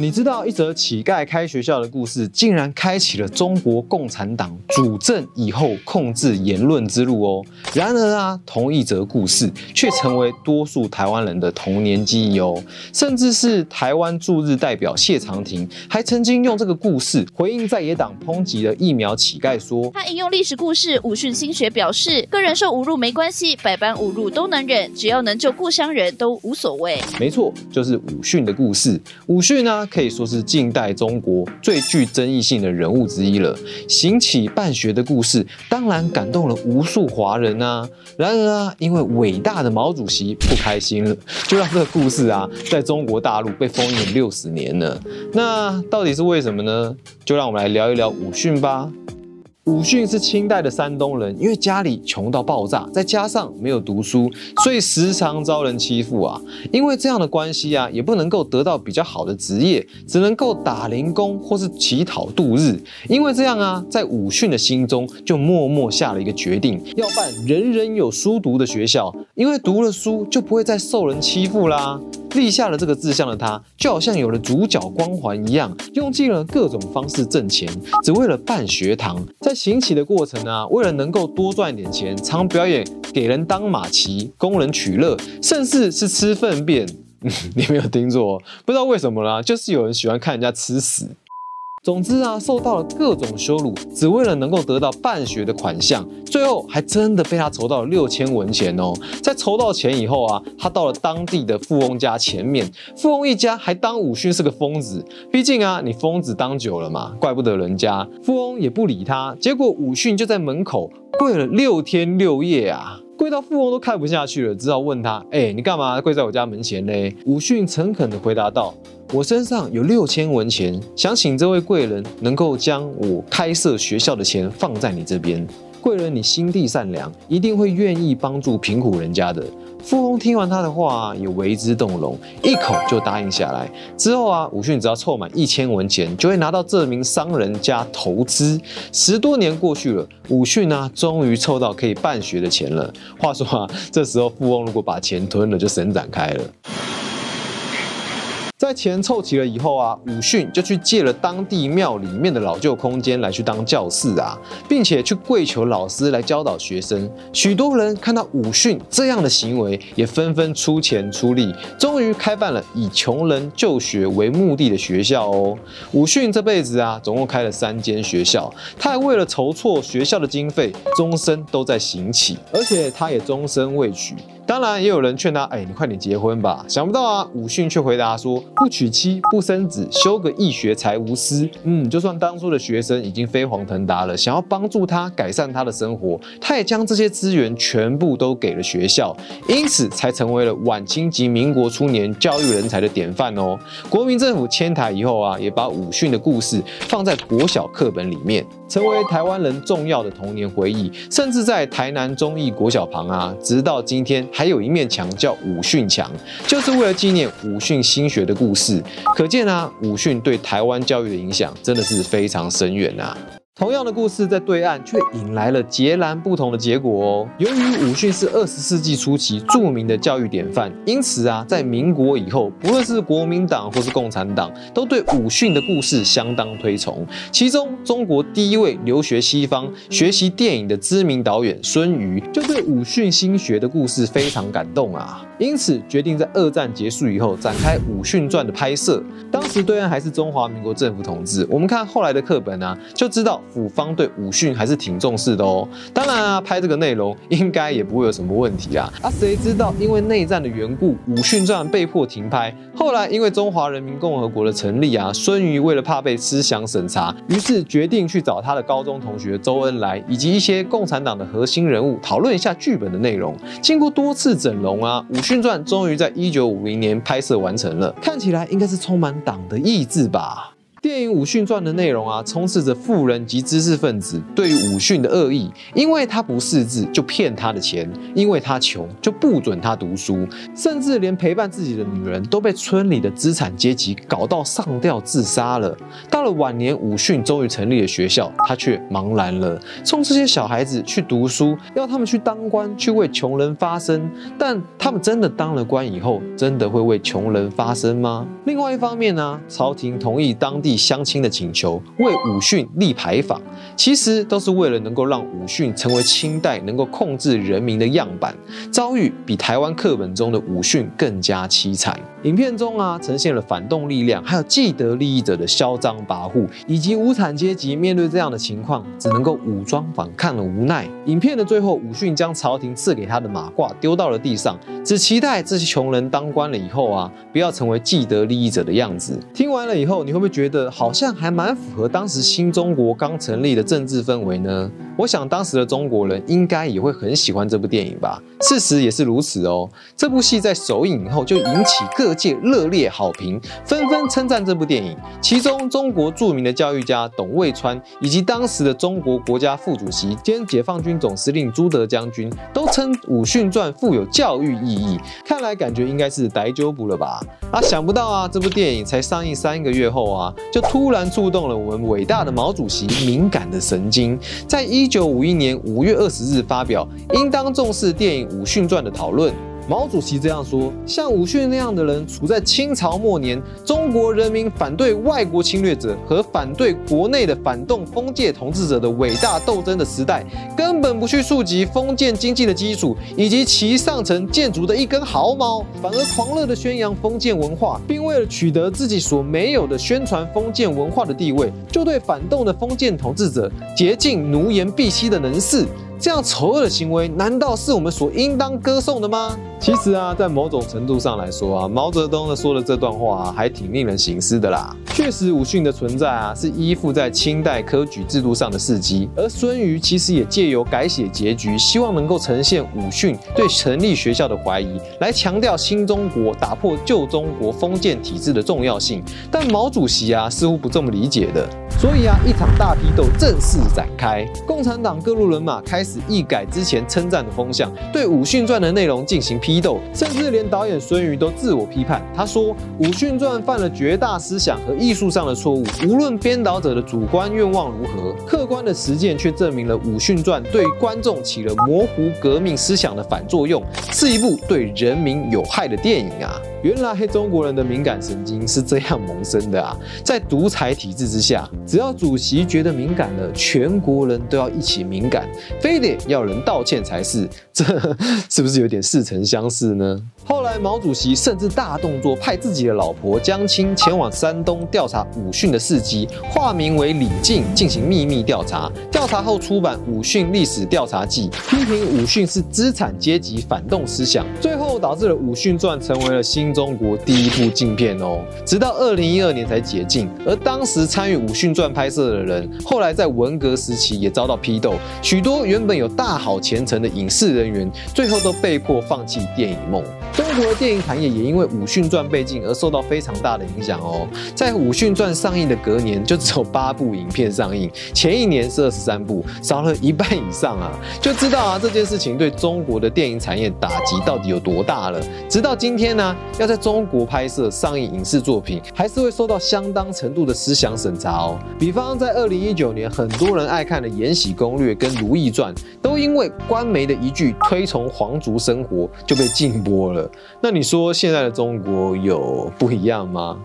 你知道一则乞丐开学校的故事，竟然开启了中国共产党主政以后控制言论之路哦。然而啊，同一则故事却成为多数台湾人的童年记忆哦。甚至是台湾驻日代表谢长廷，还曾经用这个故事回应在野党抨击的疫苗乞丐说：“他引用历史故事，武训新学表示，个人受侮辱没关系，百般侮辱都能忍，只要能救故乡人都无所谓。”没错，就是武训的故事。武训呢？可以说是近代中国最具争议性的人物之一了。行乞办学的故事，当然感动了无数华人啊。然而啊，因为伟大的毛主席不开心了，就让这个故事啊，在中国大陆被封印了六十年呢。那到底是为什么呢？就让我们来聊一聊武训吧。武训是清代的山东人，因为家里穷到爆炸，再加上没有读书，所以时常遭人欺负啊。因为这样的关系啊，也不能够得到比较好的职业，只能够打零工或是乞讨度日。因为这样啊，在武训的心中就默默下了一个决定，要办人人有书读的学校，因为读了书就不会再受人欺负啦。立下了这个志向的他，就好像有了主角光环一样，用尽了各种方式挣钱，只为了办学堂。在行乞的过程啊，为了能够多赚点钱，常表演给人当马骑，供人取乐，甚至是吃粪便。你没有听错，不知道为什么啦，就是有人喜欢看人家吃屎。总之啊，受到了各种羞辱，只为了能够得到办学的款项，最后还真的被他筹到了六千文钱哦。在筹到钱以后啊，他到了当地的富翁家前面，富翁一家还当武训是个疯子，毕竟啊，你疯子当久了嘛，怪不得人家。富翁也不理他，结果武训就在门口跪了六天六夜啊。跪到富翁都看不下去了，只好问他：“哎，你干嘛跪在我家门前嘞？”武训诚恳地回答道：“我身上有六千文钱，想请这位贵人能够将我开设学校的钱放在你这边。贵人，你心地善良，一定会愿意帮助贫苦人家的。”富翁听完他的话，也为之动容，一口就答应下来。之后啊，武训只要凑满一千文钱，就会拿到这名商人家投资。十多年过去了，武训呢，终于凑到可以办学的钱了。话说啊，这时候富翁如果把钱吞了，就神展开了。在钱凑齐了以后啊，武训就去借了当地庙里面的老旧空间来去当教室啊，并且去跪求老师来教导学生。许多人看到武训这样的行为，也纷纷出钱出力，终于开办了以穷人就学为目的的学校哦。武训这辈子啊，总共开了三间学校，他还为了筹措学校的经费，终身都在行乞，而且他也终身未娶。当然，也有人劝他：“哎，你快点结婚吧！”想不到啊，武训却回答说：“不娶妻，不生子，修个义学才无私。”嗯，就算当初的学生已经飞黄腾达了，想要帮助他改善他的生活，他也将这些资源全部都给了学校，因此才成为了晚清及民国初年教育人才的典范哦。国民政府迁台以后啊，也把武训的故事放在国小课本里面。成为台湾人重要的童年回忆，甚至在台南中义国小旁啊，直到今天还有一面墙叫武训墙，就是为了纪念武训新学的故事。可见啊，武训对台湾教育的影响真的是非常深远啊。同样的故事在对岸却引来了截然不同的结果哦。由于武训是二十世纪初期著名的教育典范，因此啊，在民国以后，不论是国民党或是共产党，都对武训的故事相当推崇。其中，中国第一位留学西方学习电影的知名导演孙瑜，就对武训新学的故事非常感动啊，因此决定在二战结束以后展开《武训传》的拍摄。当时对岸还是中华民国政府统治，我们看后来的课本啊，就知道。府方对武训还是挺重视的哦。当然啊，拍这个内容应该也不会有什么问题啊。啊，谁知道因为内战的缘故，《武训传》被迫停拍。后来因为中华人民共和国的成立啊，孙瑜为了怕被思想审查，于是决定去找他的高中同学周恩来以及一些共产党的核心人物讨论一下剧本的内容。经过多次整容啊，《武训传》终于在一九五零年拍摄完成了。看起来应该是充满党的意志吧。电影《武训传》的内容啊，充斥着富人及知识分子对于武训的恶意，因为他不识字就骗他的钱，因为他穷就不准他读书，甚至连陪伴自己的女人都被村里的资产阶级搞到上吊自杀了。到了晚年，武训终于成立了学校，他却茫然了，送这些小孩子去读书，要他们去当官，去为穷人发声。但他们真的当了官以后，真的会为穷人发声吗？另外一方面呢，朝廷同意当地。乡亲的请求，为武训立牌坊，其实都是为了能够让武训成为清代能够控制人民的样板。遭遇比台湾课本中的武训更加凄惨。影片中啊，呈现了反动力量还有既得利益者的嚣张跋扈，以及无产阶级面对这样的情况，只能够武装反抗的无奈。影片的最后，武训将朝廷赐给他的马褂丢到了地上，只期待这些穷人当官了以后啊，不要成为既得利益者的样子。听完了以后，你会不会觉得好像还蛮符合当时新中国刚成立的政治氛围呢？我想当时的中国人应该也会很喜欢这部电影吧。事实也是如此哦。这部戏在首映以后就引起各界热烈好评，纷纷称赞这部电影。其中，中国著名的教育家董渭川以及当时的中国国家副主席兼解放军总司令朱德将军都称《武训传》富有教育意义。看来感觉应该是逮阄补了吧？啊，想不到啊，这部电影才上映三个月后啊，就突然触动了我们伟大的毛主席敏感的神经，在。一九五一年五月二十日发表，应当重视电影《武训传》的讨论。毛主席这样说：像武训那样的人，处在清朝末年，中国人民反对外国侵略者和反对国内的反动封建统治者的伟大斗争的时代，根本不去触及封建经济的基础以及其上层建筑的一根毫毛，反而狂热的宣扬封建文化，并为了取得自己所没有的宣传封建文化的地位，就对反动的封建统治者竭尽奴颜婢膝的能事。这样丑恶的行为，难道是我们所应当歌颂的吗？其实啊，在某种程度上来说啊，毛泽东的说的这段话啊，还挺令人醒思的啦。确实，武训的存在啊，是依附在清代科举制度上的事迹。而孙瑜其实也借由改写结局，希望能够呈现武训对成立学校的怀疑，来强调新中国打破旧中国封建体制的重要性。但毛主席啊，似乎不这么理解的。所以啊，一场大批斗正式展开，共产党各路人马开始一改之前称赞的风向，对《武训传》的内容进行批斗，甚至连导演孙瑜都自我批判。他说，《武训传》犯了绝大思想和艺术上的错误，无论编导者的主观愿望如何，客观的实践却证明了《武训传》对观众起了模糊革命思想的反作用，是一部对人民有害的电影啊。原来黑中国人的敏感神经是这样萌生的啊！在独裁体制之下，只要主席觉得敏感了，全国人都要一起敏感，非得要人道歉才是。这 是不是有点似曾相识呢？来毛主席甚至大动作，派自己的老婆江青前往山东调查武训的事迹，化名为李静进行秘密调查。调查后出版《武训历史调查记》，批评武训是资产阶级反动思想，最后导致了《武训传》成为了新中国第一部禁片哦。直到二零一二年才解禁。而当时参与《武训传》拍摄的人，后来在文革时期也遭到批斗，许多原本有大好前程的影视人员，最后都被迫放弃电影梦。中国的电影产业也因为《武训传》被禁而受到非常大的影响哦。在《武训传》上映的隔年，就只有八部影片上映，前一年是二十三部，少了一半以上啊！就知道啊，这件事情对中国的电影产业打击到底有多大了。直到今天呢，要在中国拍摄上映影视作品，还是会受到相当程度的思想审查哦。比方在二零一九年，很多人爱看的《延禧攻略》跟《如懿传》，都因为官媒的一句推崇皇族生活，就被禁播了。那你说现在的中国有不一样吗？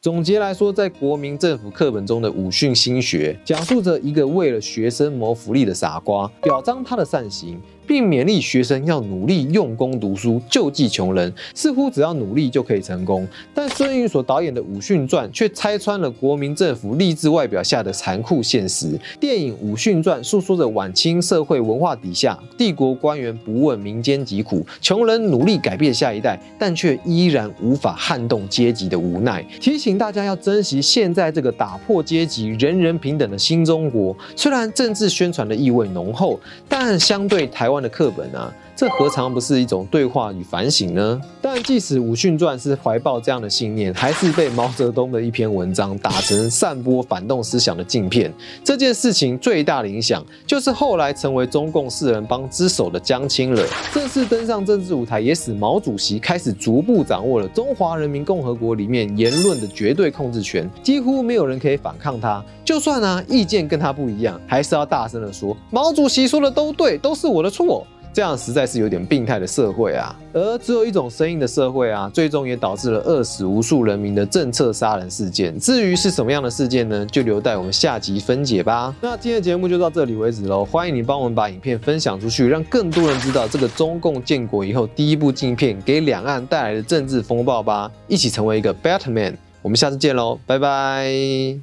总结来说，在国民政府课本中的武训新学，讲述着一个为了学生谋福利的傻瓜，表彰他的善行。并勉励学生要努力用功读书，救济穷人，似乎只要努力就可以成功。但孙云所导演的《武训传》却拆穿了国民政府励志外表下的残酷现实。电影《武训传》诉说着晚清社会文化底下，帝国官员不问民间疾苦，穷人努力改变下一代，但却依然无法撼动阶级的无奈。提醒大家要珍惜现在这个打破阶级、人人平等的新中国。虽然政治宣传的意味浓厚，但相对台湾。的课本啊，这何尝不是一种对话与反省呢？但即使武训传是怀抱这样的信念，还是被毛泽东的一篇文章打成散播反动思想的镜片。这件事情最大的影响，就是后来成为中共四人帮之首的江青了，正式登上政治舞台，也使毛主席开始逐步掌握了中华人民共和国里面言论的绝对控制权，几乎没有人可以反抗他。就算啊意见跟他不一样，还是要大声的说毛主席说的都对，都是我的错。这样实在是有点病态的社会啊！而只有一种声音的社会啊，最终也导致了饿死无数人民的政策杀人事件。至于是什么样的事件呢？就留待我们下集分解吧。那今天的节目就到这里为止喽，欢迎你帮我们把影片分享出去，让更多人知道这个中共建国以后第一部镜片给两岸带来的政治风暴吧！一起成为一个 better man。我们下次见喽，拜拜。